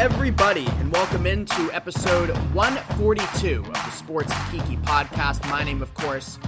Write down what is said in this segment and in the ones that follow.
everybody, and welcome into episode 142 of the Sports Kiki podcast. My name, of course,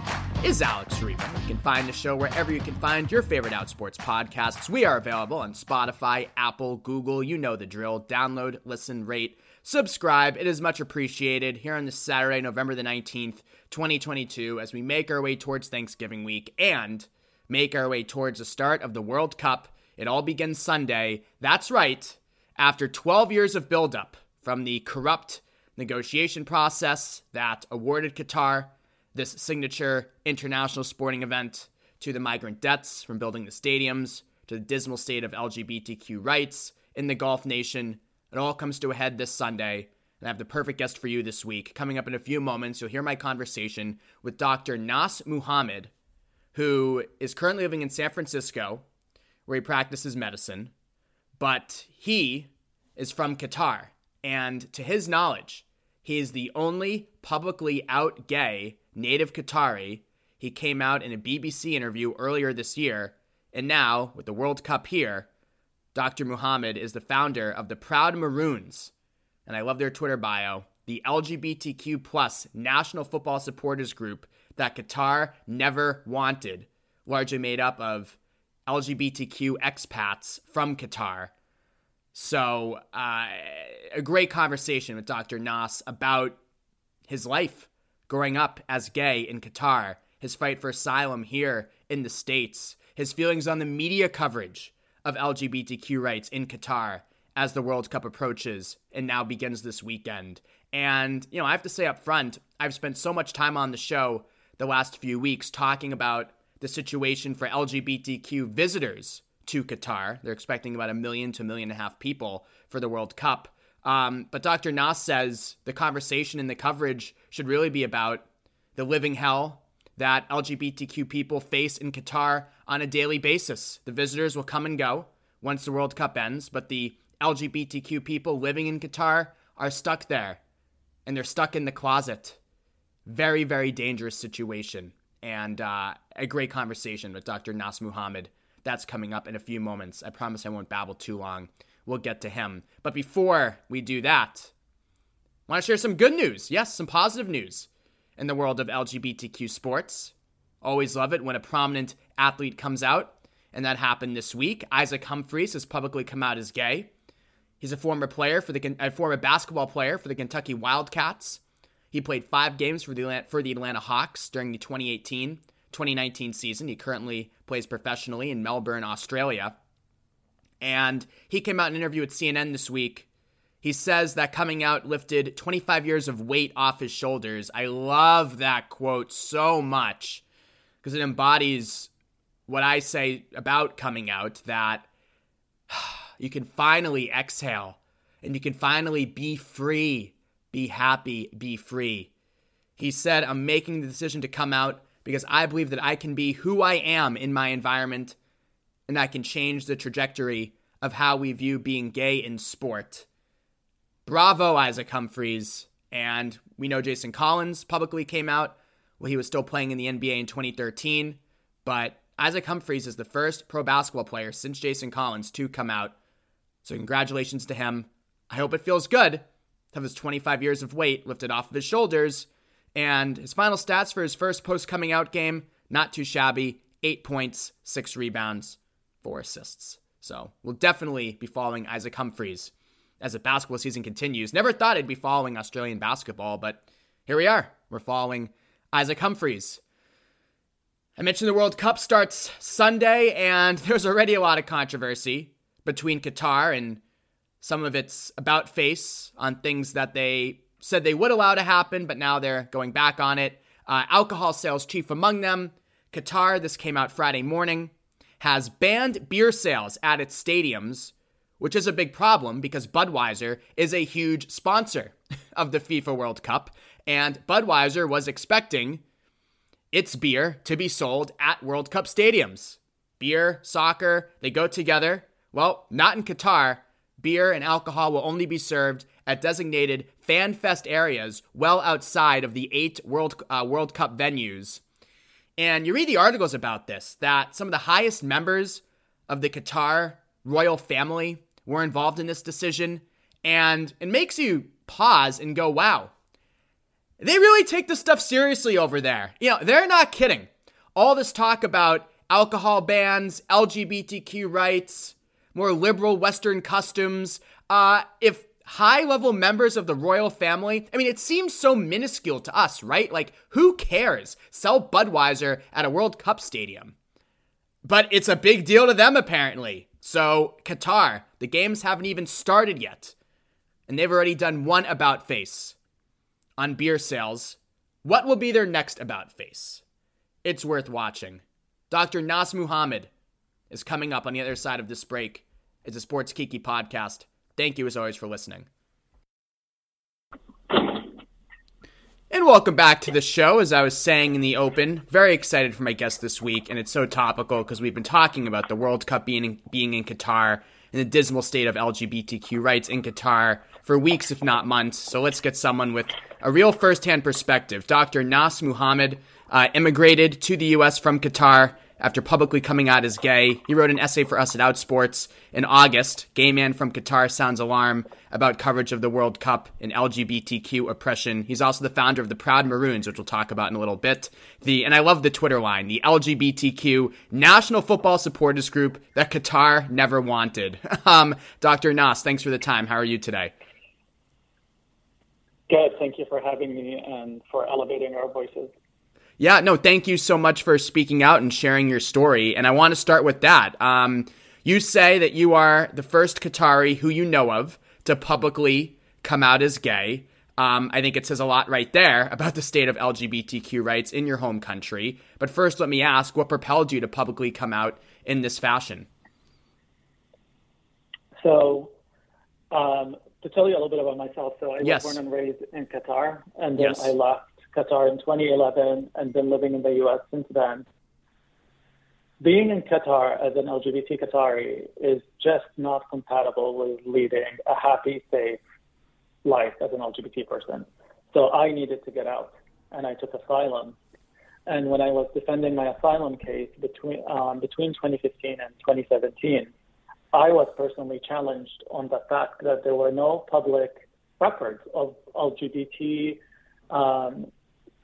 is Alex Reimer. You can find the show wherever you can find your favorite outsports podcasts. We are available on Spotify, Apple, Google. You know the drill. Download, listen, rate, subscribe. It is much appreciated here on this Saturday, November the 19th, 2022, as we make our way towards Thanksgiving week and make our way towards the start of the World Cup. It all begins Sunday. That's right. After 12 years of buildup from the corrupt negotiation process that awarded Qatar this signature international sporting event to the migrant debts from building the stadiums to the dismal state of LGBTQ rights in the Gulf nation, it all comes to a head this Sunday. And I have the perfect guest for you this week. Coming up in a few moments, you'll hear my conversation with Dr. Nas Muhammad, who is currently living in San Francisco, where he practices medicine. But he is from Qatar. And to his knowledge, he is the only publicly out gay native Qatari. He came out in a BBC interview earlier this year. And now, with the World Cup here, Dr. Muhammad is the founder of the Proud Maroons. And I love their Twitter bio, the LGBTQ plus national football supporters group that Qatar never wanted, largely made up of LGBTQ expats from Qatar. So, uh, a great conversation with Dr. Nas about his life growing up as gay in Qatar, his fight for asylum here in the States, his feelings on the media coverage of LGBTQ rights in Qatar as the World Cup approaches and now begins this weekend. And, you know, I have to say up front, I've spent so much time on the show the last few weeks talking about the situation for LGBTQ visitors to Qatar. They're expecting about a million to a million and a half people for the World Cup. Um, but Dr. Nas says the conversation and the coverage should really be about the living hell that LGBTQ people face in Qatar on a daily basis. The visitors will come and go once the World Cup ends, but the LGBTQ people living in Qatar are stuck there and they're stuck in the closet. Very, very dangerous situation. And uh, a great conversation with Dr. Nas Muhammad that's coming up in a few moments. I promise I won't babble too long. We'll get to him. But before we do that, I want to share some good news. Yes, some positive news in the world of LGBTQ sports. Always love it when a prominent athlete comes out, and that happened this week. Isaac Humphries has publicly come out as gay. He's a former player for the a former basketball player for the Kentucky Wildcats. He played five games for the for the Atlanta Hawks during the 2018 2019 season. He currently plays professionally in Melbourne, Australia. And he came out in an interview with CNN this week. He says that coming out lifted 25 years of weight off his shoulders. I love that quote so much because it embodies what I say about coming out that you can finally exhale and you can finally be free, be happy, be free. He said, I'm making the decision to come out because I believe that I can be who I am in my environment and I can change the trajectory of how we view being gay in sport. Bravo, Isaac Humphries. And we know Jason Collins publicly came out while he was still playing in the NBA in 2013. But Isaac Humphries is the first pro basketball player since Jason Collins to come out. So, congratulations to him. I hope it feels good have his 25 years of weight lifted off of his shoulders and his final stats for his first post coming out game, not too shabby eight points, six rebounds, four assists. So we'll definitely be following Isaac Humphries as the basketball season continues. Never thought I'd be following Australian basketball, but here we are. We're following Isaac Humphries. I mentioned the World Cup starts Sunday, and there's already a lot of controversy between Qatar and some of its about face on things that they said they would allow to happen, but now they're going back on it. Uh, alcohol sales chief among them, Qatar, this came out Friday morning, has banned beer sales at its stadiums, which is a big problem because Budweiser is a huge sponsor of the FIFA World Cup. And Budweiser was expecting its beer to be sold at World Cup stadiums. Beer, soccer, they go together. Well, not in Qatar. Beer and alcohol will only be served at designated fan fest areas well outside of the eight World, uh, World Cup venues. And you read the articles about this that some of the highest members of the Qatar royal family were involved in this decision. And it makes you pause and go, wow, they really take this stuff seriously over there. You know, they're not kidding. All this talk about alcohol bans, LGBTQ rights, more liberal Western customs. Uh, if high level members of the royal family, I mean, it seems so minuscule to us, right? Like, who cares? Sell Budweiser at a World Cup stadium. But it's a big deal to them, apparently. So, Qatar, the games haven't even started yet. And they've already done one about face on beer sales. What will be their next about face? It's worth watching. Dr. Nas Muhammad is coming up on the other side of this break. It's a Sports Kiki podcast. Thank you as always for listening. And welcome back to the show. As I was saying in the open, very excited for my guest this week, and it's so topical because we've been talking about the World Cup being in, being in Qatar and the dismal state of LGBTQ rights in Qatar for weeks, if not months. So let's get someone with a real firsthand perspective. Dr. Nas Muhammad uh, immigrated to the U.S. from Qatar after publicly coming out as gay. He wrote an essay for us at Outsports in August. Gay man from Qatar sounds alarm about coverage of the World Cup and LGBTQ oppression. He's also the founder of the Proud Maroons, which we'll talk about in a little bit. The and I love the Twitter line, the LGBTQ National Football Supporters Group that Qatar never wanted. um, Dr. Nas, thanks for the time. How are you today? Good. Thank you for having me and for elevating our voices. Yeah, no, thank you so much for speaking out and sharing your story. And I want to start with that. Um, you say that you are the first Qatari who you know of to publicly come out as gay. Um, I think it says a lot right there about the state of LGBTQ rights in your home country. But first, let me ask what propelled you to publicly come out in this fashion? So, um, to tell you a little bit about myself, so I yes. was born and raised in Qatar, and then yes. I left Qatar in 2011 and been living in the US since then. Being in Qatar as an LGBT Qatari is just not compatible with leading a happy, safe life as an LGBT person. So I needed to get out and I took asylum. And when I was defending my asylum case between, um, between 2015 and 2017, I was personally challenged on the fact that there were no public records of LGBT um,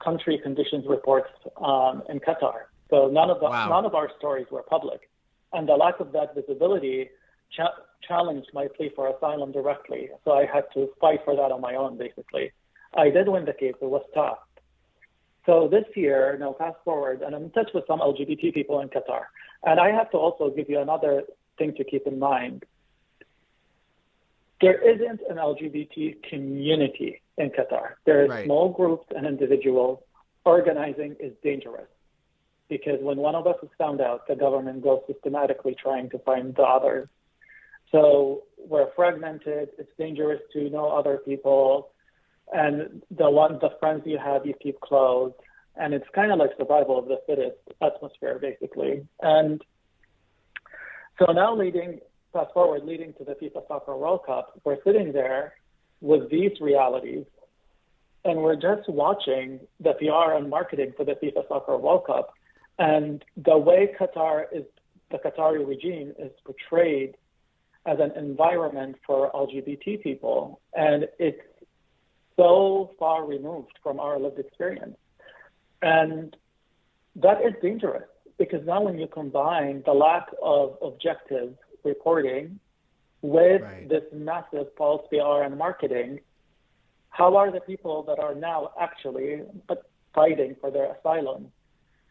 country conditions reports um, in Qatar. So none of the, wow. none of our stories were public, and the lack of that visibility cha- challenged my plea for asylum directly. So I had to fight for that on my own, basically. I did win the case. It was tough. So this year, now fast forward, and I'm in touch with some LGBT people in Qatar. And I have to also give you another thing to keep in mind. There isn't an LGBT community in Qatar. There are right. small groups and individuals. Organizing is dangerous because when one of us is found out, the government goes systematically trying to find the others. So we're fragmented. It's dangerous to know other people, and the one the friends you have you keep close, and it's kind of like survival of the fittest atmosphere basically. And so now leading fast forward, leading to the FIFA Soccer World Cup, we're sitting there with these realities, and we're just watching the PR and marketing for the FIFA Soccer World Cup, and the way Qatar is, the Qatari regime is portrayed as an environment for LGBT people, and it's so far removed from our lived experience, and that is dangerous because now when you combine the lack of objective reporting with right. this massive false PR and marketing, how are the people that are now actually fighting for their asylum,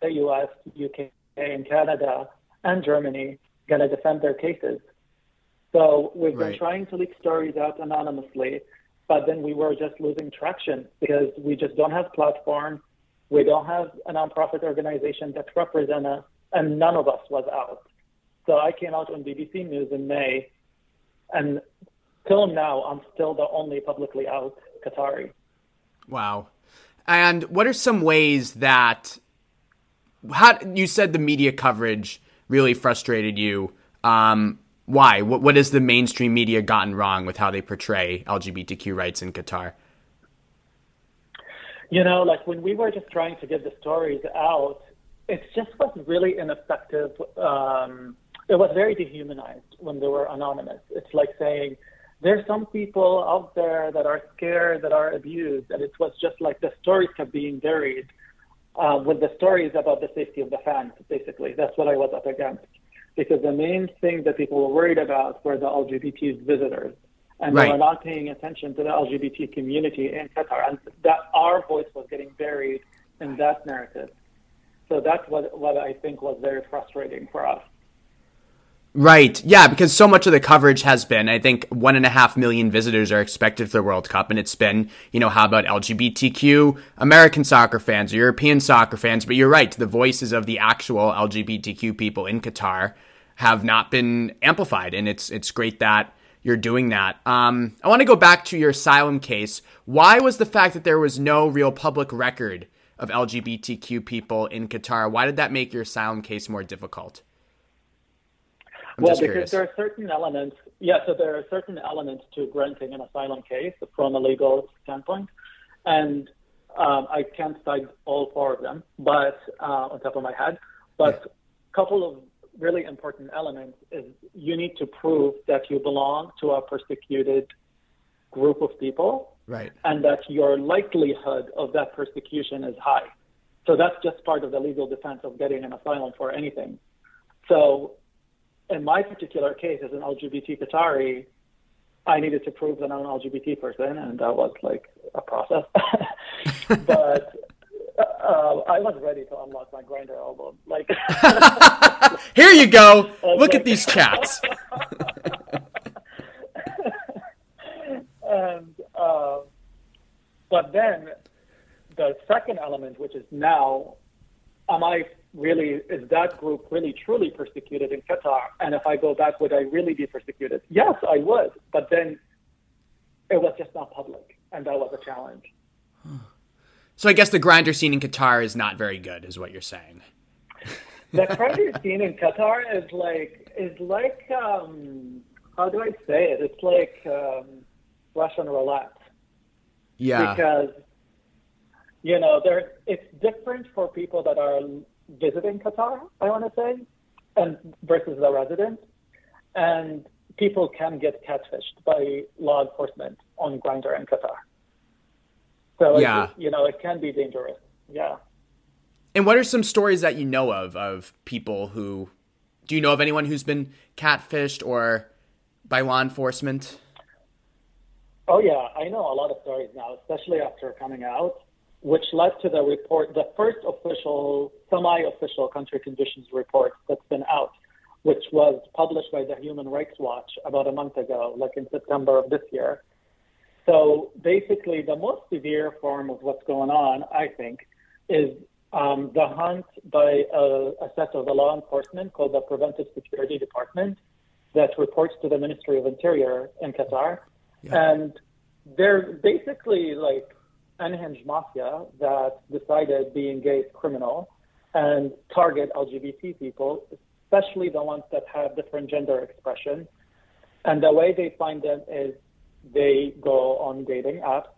the US, UK, and Canada, and Germany, going to defend their cases? So we've right. been trying to leak stories out anonymously, but then we were just losing traction because we just don't have platform. We don't have a nonprofit organization that represent us, and none of us was out. So I came out on BBC News in May and till now, I'm still the only publicly out Qatari. Wow. And what are some ways that how you said the media coverage really frustrated you? Um, why? What, what has the mainstream media gotten wrong with how they portray LGBTQ rights in Qatar? You know, like when we were just trying to get the stories out, it just was really ineffective um, it was very dehumanized when they were anonymous. It's like saying there's some people out there that are scared, that are abused, and it was just like the stories kept being buried uh, with the stories about the safety of the fans, basically. That's what I was up against. Because the main thing that people were worried about were the LGBT visitors. And right. they were not paying attention to the LGBT community in Qatar. And that our voice was getting buried in that narrative. So that's what, what I think was very frustrating for us. Right. Yeah, because so much of the coverage has been, I think one and a half million visitors are expected for the World Cup. And it's been, you know, how about LGBTQ American soccer fans European soccer fans? But you're right. The voices of the actual LGBTQ people in Qatar have not been amplified. And it's, it's great that you're doing that. Um, I want to go back to your asylum case. Why was the fact that there was no real public record of LGBTQ people in Qatar, why did that make your asylum case more difficult? I'm well, because curious. there are certain elements. Yeah, so there are certain elements to granting an asylum case from a legal standpoint, and um, I can't cite all four of them, but uh, on top of my head. But a yeah. couple of really important elements is you need to prove that you belong to a persecuted group of people, right? And that your likelihood of that persecution is high. So that's just part of the legal defense of getting an asylum for anything. So in my particular case, as an LGBT Qatari, I needed to prove that I'm an LGBT person, and that was like a process. but uh, I was ready to unlock my Grindr album. Like, here you go. Look like, at these chats. and uh, but then the second element, which is now, am I really is that group really truly persecuted in Qatar? And if I go back, would I really be persecuted? Yes, I would. But then it was just not public, and that was a challenge. So I guess the Grindr scene in Qatar is not very good, is what you're saying. the Grindr scene in Qatar is like is like um, how do I say it? It's like um, Russian roulette. Yeah. Because you know, there it's different for people that are visiting Qatar, I want to say, and versus the residents. And people can get catfished by law enforcement on Grindr in Qatar. So yeah, you know, it can be dangerous. Yeah. And what are some stories that you know of of people who do you know of anyone who's been catfished or by law enforcement? Oh yeah, I know a lot of stories now, especially after coming out which led to the report, the first official, semi-official country conditions report that's been out, which was published by the Human Rights Watch about a month ago, like in September of this year. So basically, the most severe form of what's going on, I think, is um, the hunt by a, a set of the law enforcement called the Preventive Security Department that reports to the Ministry of Interior in Qatar. Yeah. And they're basically like unhinged mafia that decided being gay is criminal and target LGBT people, especially the ones that have different gender expression. And the way they find them is they go on dating apps,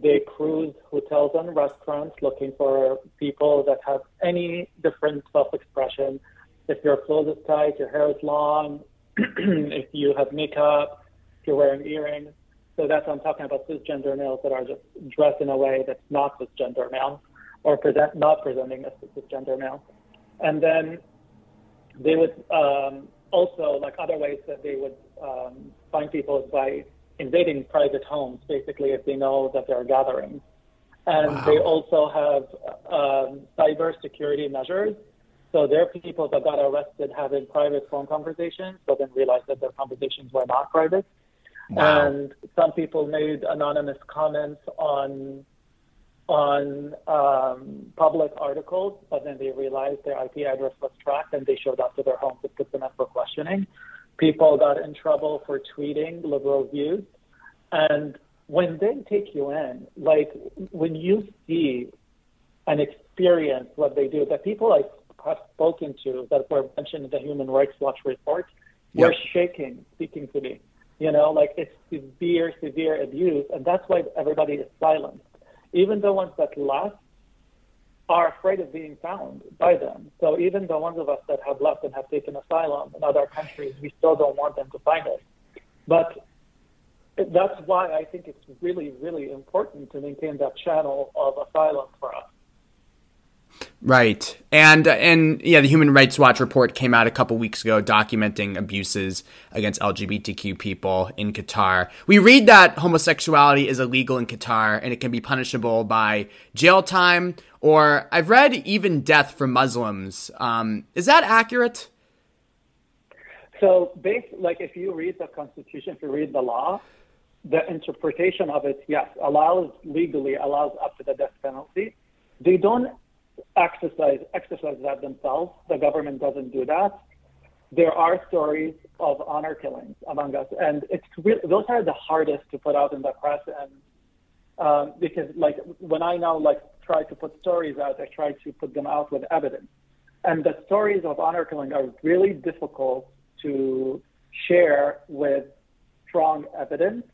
they cruise hotels and restaurants looking for people that have any different self expression. If your clothes is tight, your hair is long, if you have makeup, if you're wearing earrings, so that's I'm talking about cisgender males that are just dressed in a way that's not cisgender male or present not presenting as cisgender male. And then they would um, also like other ways that they would um, find people is by invading private homes, basically if they know that there are gatherings. And wow. they also have um, cyber security measures. So there are people that got arrested having private phone conversations, but then realized that their conversations were not private. Wow. And some people made anonymous comments on on um, public articles, but then they realized their IP address was tracked and they showed up to their home to put them up for questioning. People got in trouble for tweeting liberal views. And when they take you in, like when you see and experience what they do, the people I have spoken to that were mentioned in the Human Rights Watch report yep. were shaking speaking to me you know, like it's severe, severe abuse, and that's why everybody is silent. Even the ones that left are afraid of being found by them. So even the ones of us that have left and have taken asylum in other countries, we still don't want them to find us. But that's why I think it's really, really important to maintain that channel of asylum for us. Right. And and yeah, the Human Rights Watch report came out a couple weeks ago documenting abuses against LGBTQ people in Qatar. We read that homosexuality is illegal in Qatar and it can be punishable by jail time or I've read even death for Muslims. Um, is that accurate? So, based, like if you read the Constitution, if you read the law, the interpretation of it, yes, allows legally allows up to the death penalty. They don't exercise exercise that themselves. The government doesn't do that. There are stories of honor killings among us, and it's really, those are the hardest to put out in the press, and um, because like when I now like try to put stories out, I try to put them out with evidence, and the stories of honor killing are really difficult to share with strong evidence.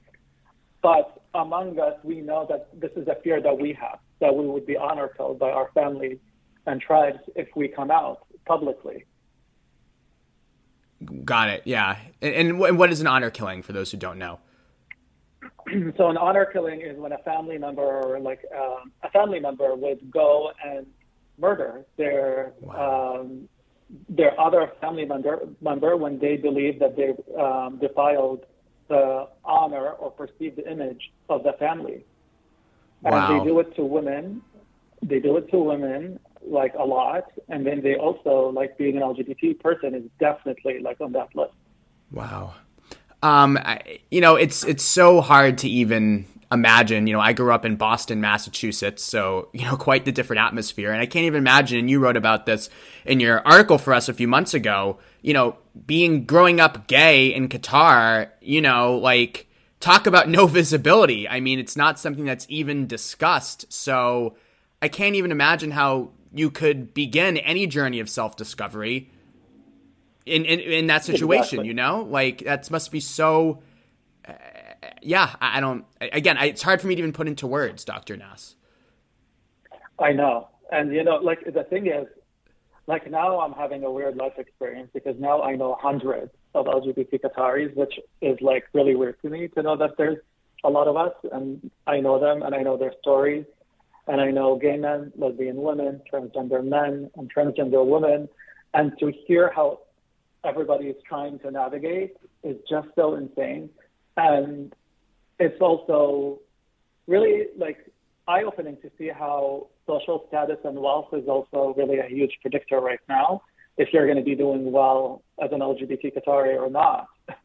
But among us, we know that this is a fear that we have that we would be honor killed by our families and tribes if we come out publicly. Got it. Yeah. And, and what is an honor killing for those who don't know? so an honor killing is when a family member or like um, a family member would go and murder their wow. um, their other family member member when they believe that they um, defiled the honor or perceived image of the family. And they do it to women. They do it to women like a lot. And then they also like being an LGBT person is definitely like on that list. Wow. Um, I, you know, it's it's so hard to even imagine. You know, I grew up in Boston, Massachusetts, so you know, quite the different atmosphere. And I can't even imagine. And you wrote about this in your article for us a few months ago. You know, being growing up gay in Qatar. You know, like talk about no visibility. I mean, it's not something that's even discussed. So I can't even imagine how you could begin any journey of self discovery in, in, in that situation. Exactly. You know, like that must be so. Uh, yeah, I, I don't. Again, I, it's hard for me to even put into words, Doctor Nas. I know, and you know, like the thing is, like now I'm having a weird life experience because now I know hundreds of LGBT Qataris, which is like really weird to me to know that there's a lot of us, and I know them and I know their stories, and I know gay men, lesbian women, transgender men, and transgender women, and to hear how everybody is trying to navigate is just so insane, and it's also really like eye-opening to see how social status and wealth is also really a huge predictor right now if you're going to be doing well as an LGBT Qatari or not.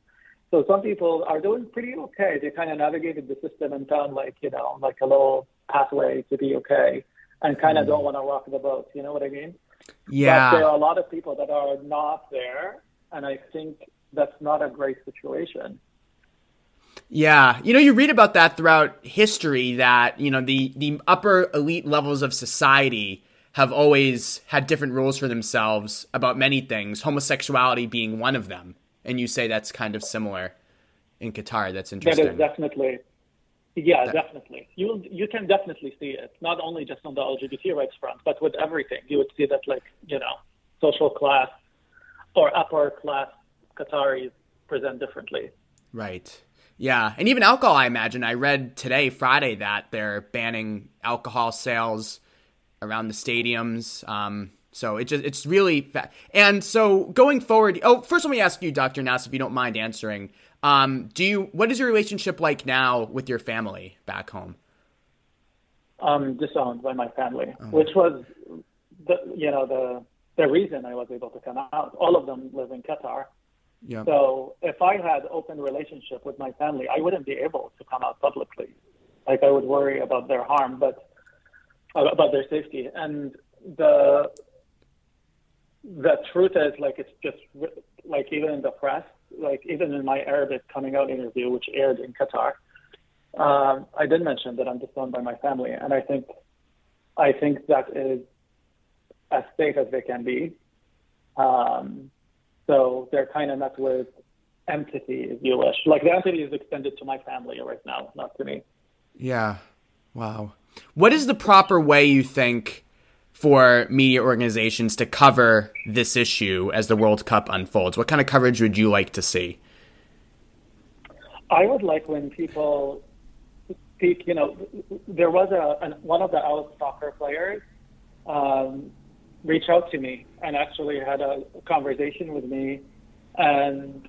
So some people are doing pretty okay. They kind of navigated the system and found like, you know, like a little pathway to be okay and kind of mm. don't want to rock the boat. You know what I mean? Yeah. But there are a lot of people that are not there. And I think that's not a great situation. Yeah, you know, you read about that throughout history that you know the the upper elite levels of society have always had different rules for themselves about many things, homosexuality being one of them. And you say that's kind of similar in Qatar. That's interesting. That is definitely. Yeah, that, definitely. You you can definitely see it, not only just on the LGBT rights front, but with everything. You would see that, like you know, social class or upper class Qataris present differently. Right. Yeah, and even alcohol. I imagine I read today, Friday, that they're banning alcohol sales around the stadiums. Um, so it just it's really fa- and so going forward. Oh, first let me ask you, Doctor Nas, if you don't mind answering. Um, do you what is your relationship like now with your family back home? Um, disowned by my family, oh. which was the you know the the reason I was able to come out. All of them live in Qatar. Yeah. So if I had open relationship with my family, I wouldn't be able to come out publicly. Like I would worry about their harm, but about their safety. And the the truth is, like, it's just like even in the press, like even in my Arabic coming out interview, which aired in Qatar, um, I did mention that I'm disowned by my family, and I think I think that is as safe as they can be. Um, so they're kind of met with empathy, if you wish. Like the empathy is extended to my family right now, not to me. Yeah. Wow. What is the proper way you think for media organizations to cover this issue as the World Cup unfolds? What kind of coverage would you like to see? I would like when people speak. You know, there was a an, one of the out soccer players um, reach out to me and actually had a conversation with me, and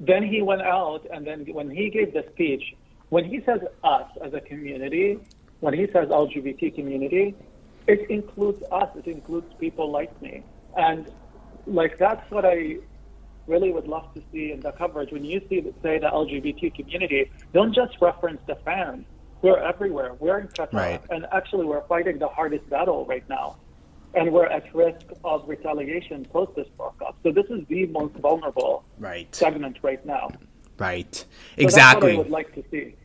then he went out and then when he gave the speech, when he says us as a community, when he says LGBT community, it includes us. It includes people like me, and like that's what I really would love to see in the coverage. When you see, say, the LGBT community, don't just reference the fans. We're everywhere. We're in Qatar, right. and actually, we're fighting the hardest battle right now, and we're at risk of retaliation post this breakup. So this is the most vulnerable right. segment right now. Right. So exactly. I would like to see.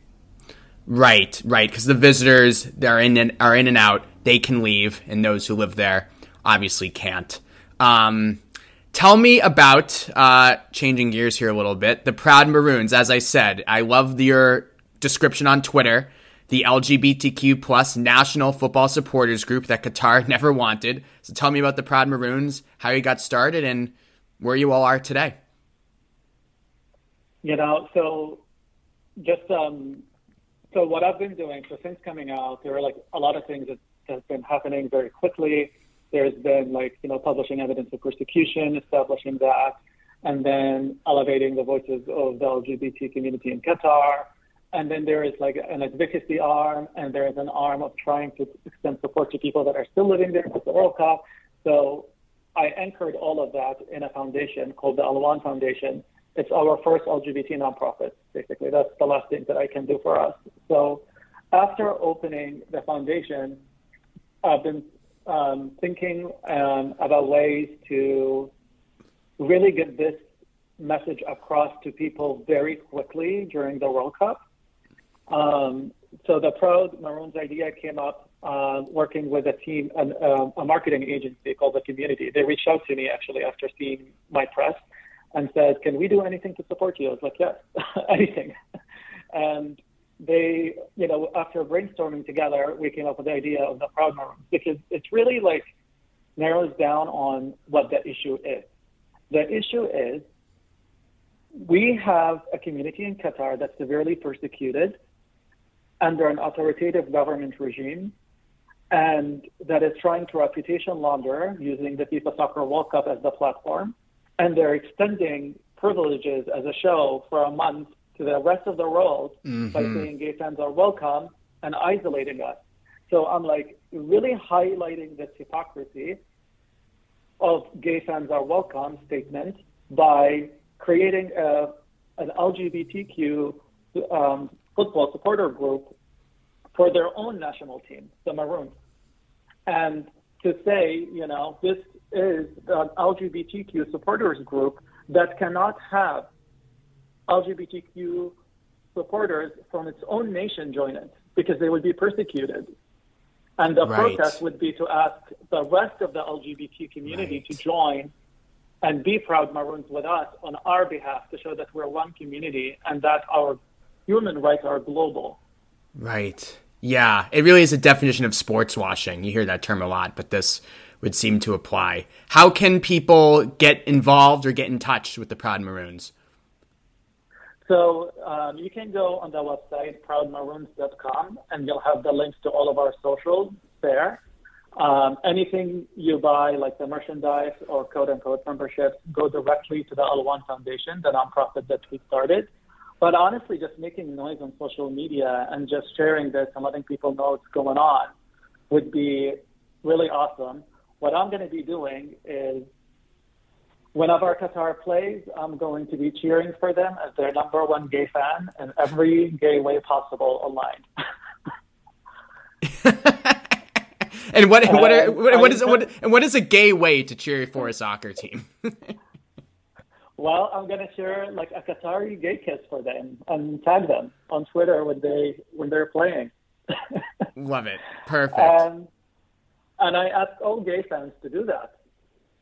Right, right, because the visitors they're in and are in and out. They can leave, and those who live there obviously can't. Um, tell me about uh, changing gears here a little bit. The Proud Maroons, as I said, I love your description on Twitter. The LGBTQ plus national football supporters group that Qatar never wanted. So tell me about the Proud Maroons, how you got started, and where you all are today. You know, so just um, so what I've been doing, so since coming out, there are like a lot of things that have been happening very quickly. There's been like, you know, publishing evidence of persecution, establishing that, and then elevating the voices of the LGBT community in Qatar. And then there is like an advocacy arm, and there is an arm of trying to extend support to people that are still living there with the World Cup. So I anchored all of that in a foundation called the Alwan Foundation, it's our first LGBT nonprofit, basically. That's the last thing that I can do for us. So after opening the foundation, I've been um, thinking um, about ways to really get this message across to people very quickly during the World Cup. Um, so the Proud Maroons idea came up uh, working with a team, an, uh, a marketing agency called The Community. They reached out to me actually after seeing my press and said, "Can we do anything to support you?" I was like, "Yes, anything." and they, you know, after brainstorming together, we came up with the idea of the Proud Maroons because it's really like narrows down on what the issue is. The issue is we have a community in Qatar that's severely persecuted under an authoritative government regime and that is trying to reputation launder using the FIFA Soccer World Cup as the platform and they're extending privileges as a show for a month to the rest of the world mm-hmm. by saying gay fans are welcome and isolating us. So I'm like really highlighting this hypocrisy of gay fans are welcome statement by creating a, an LGBTQ um, football supporter group for their own national team, the Maroons. And to say, you know, this is an LGBTQ supporters group that cannot have LGBTQ supporters from its own nation join it because they would be persecuted. And the right. protest would be to ask the rest of the LGBT community right. to join and be proud Maroons with us on our behalf to show that we're one community and that our human rights are global. Right. Yeah, it really is a definition of sports washing. You hear that term a lot, but this would seem to apply. How can people get involved or get in touch with the Proud Maroons? So um, you can go on the website proudmaroons.com and you'll have the links to all of our socials there. Um, anything you buy, like the merchandise or code and code memberships, go directly to the Alwan Foundation, the nonprofit that we started. But honestly, just making noise on social media and just sharing this and letting people know what's going on would be really awesome what I'm going to be doing is whenever Qatar plays, I'm going to be cheering for them as their number one gay fan in every gay way possible online. and what what, are, what, what is what and what is a gay way to cheer for a soccer team? well, I'm gonna share like a Qatari gay kiss for them and tag them on Twitter when they when they're playing. Love it. Perfect. Um, and I ask all gay fans to do that,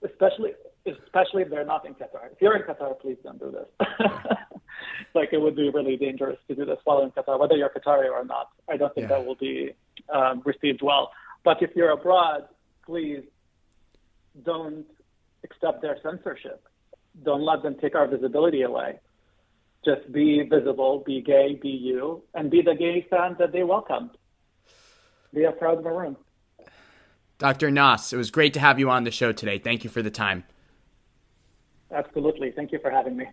especially especially if they're not in Qatar. If you're in Qatar, please don't do this. like it would be really dangerous to do this while in Qatar, whether you're Qatari or not. I don't think yeah. that will be um, received well. But if you're abroad, please don't accept their censorship. Don't let them take our visibility away. just be visible, be gay, be you, and be the gay fan that they welcomed. Be a proud Maroon. Dr. Nas, it was great to have you on the show today. Thank you for the time. Absolutely. Thank you for having me.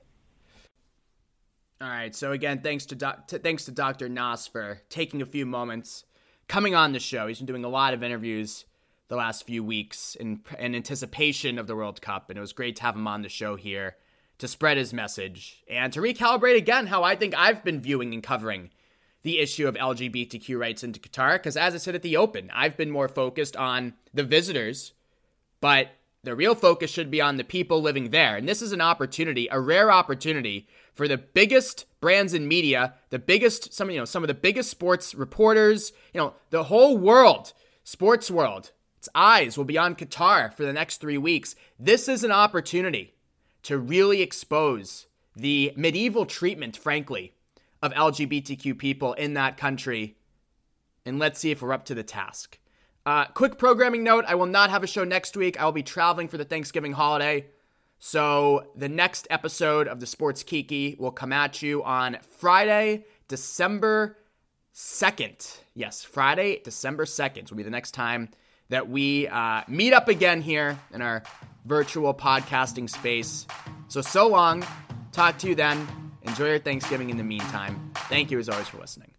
All right. So again, thanks to, doc- to thanks to Dr. Nas for taking a few moments coming on the show. He's been doing a lot of interviews the last few weeks in, in anticipation of the World Cup, and it was great to have him on the show here to spread his message and to recalibrate again how I think I've been viewing and covering the issue of LGBTQ rights into Qatar. Because as I said at the Open, I've been more focused on the visitors, but the real focus should be on the people living there. And this is an opportunity, a rare opportunity for the biggest brands in media, the biggest some you know some of the biggest sports reporters, you know, the whole world, sports world. Its eyes will be on Qatar for the next 3 weeks. This is an opportunity to really expose the medieval treatment, frankly, of LGBTQ people in that country. And let's see if we're up to the task. Uh, quick programming note I will not have a show next week. I will be traveling for the Thanksgiving holiday. So the next episode of the Sports Kiki will come at you on Friday, December 2nd. Yes, Friday, December 2nd will be the next time that we uh, meet up again here in our virtual podcasting space. So, so long. Talk to you then. Enjoy your Thanksgiving in the meantime. Thank you as always for listening.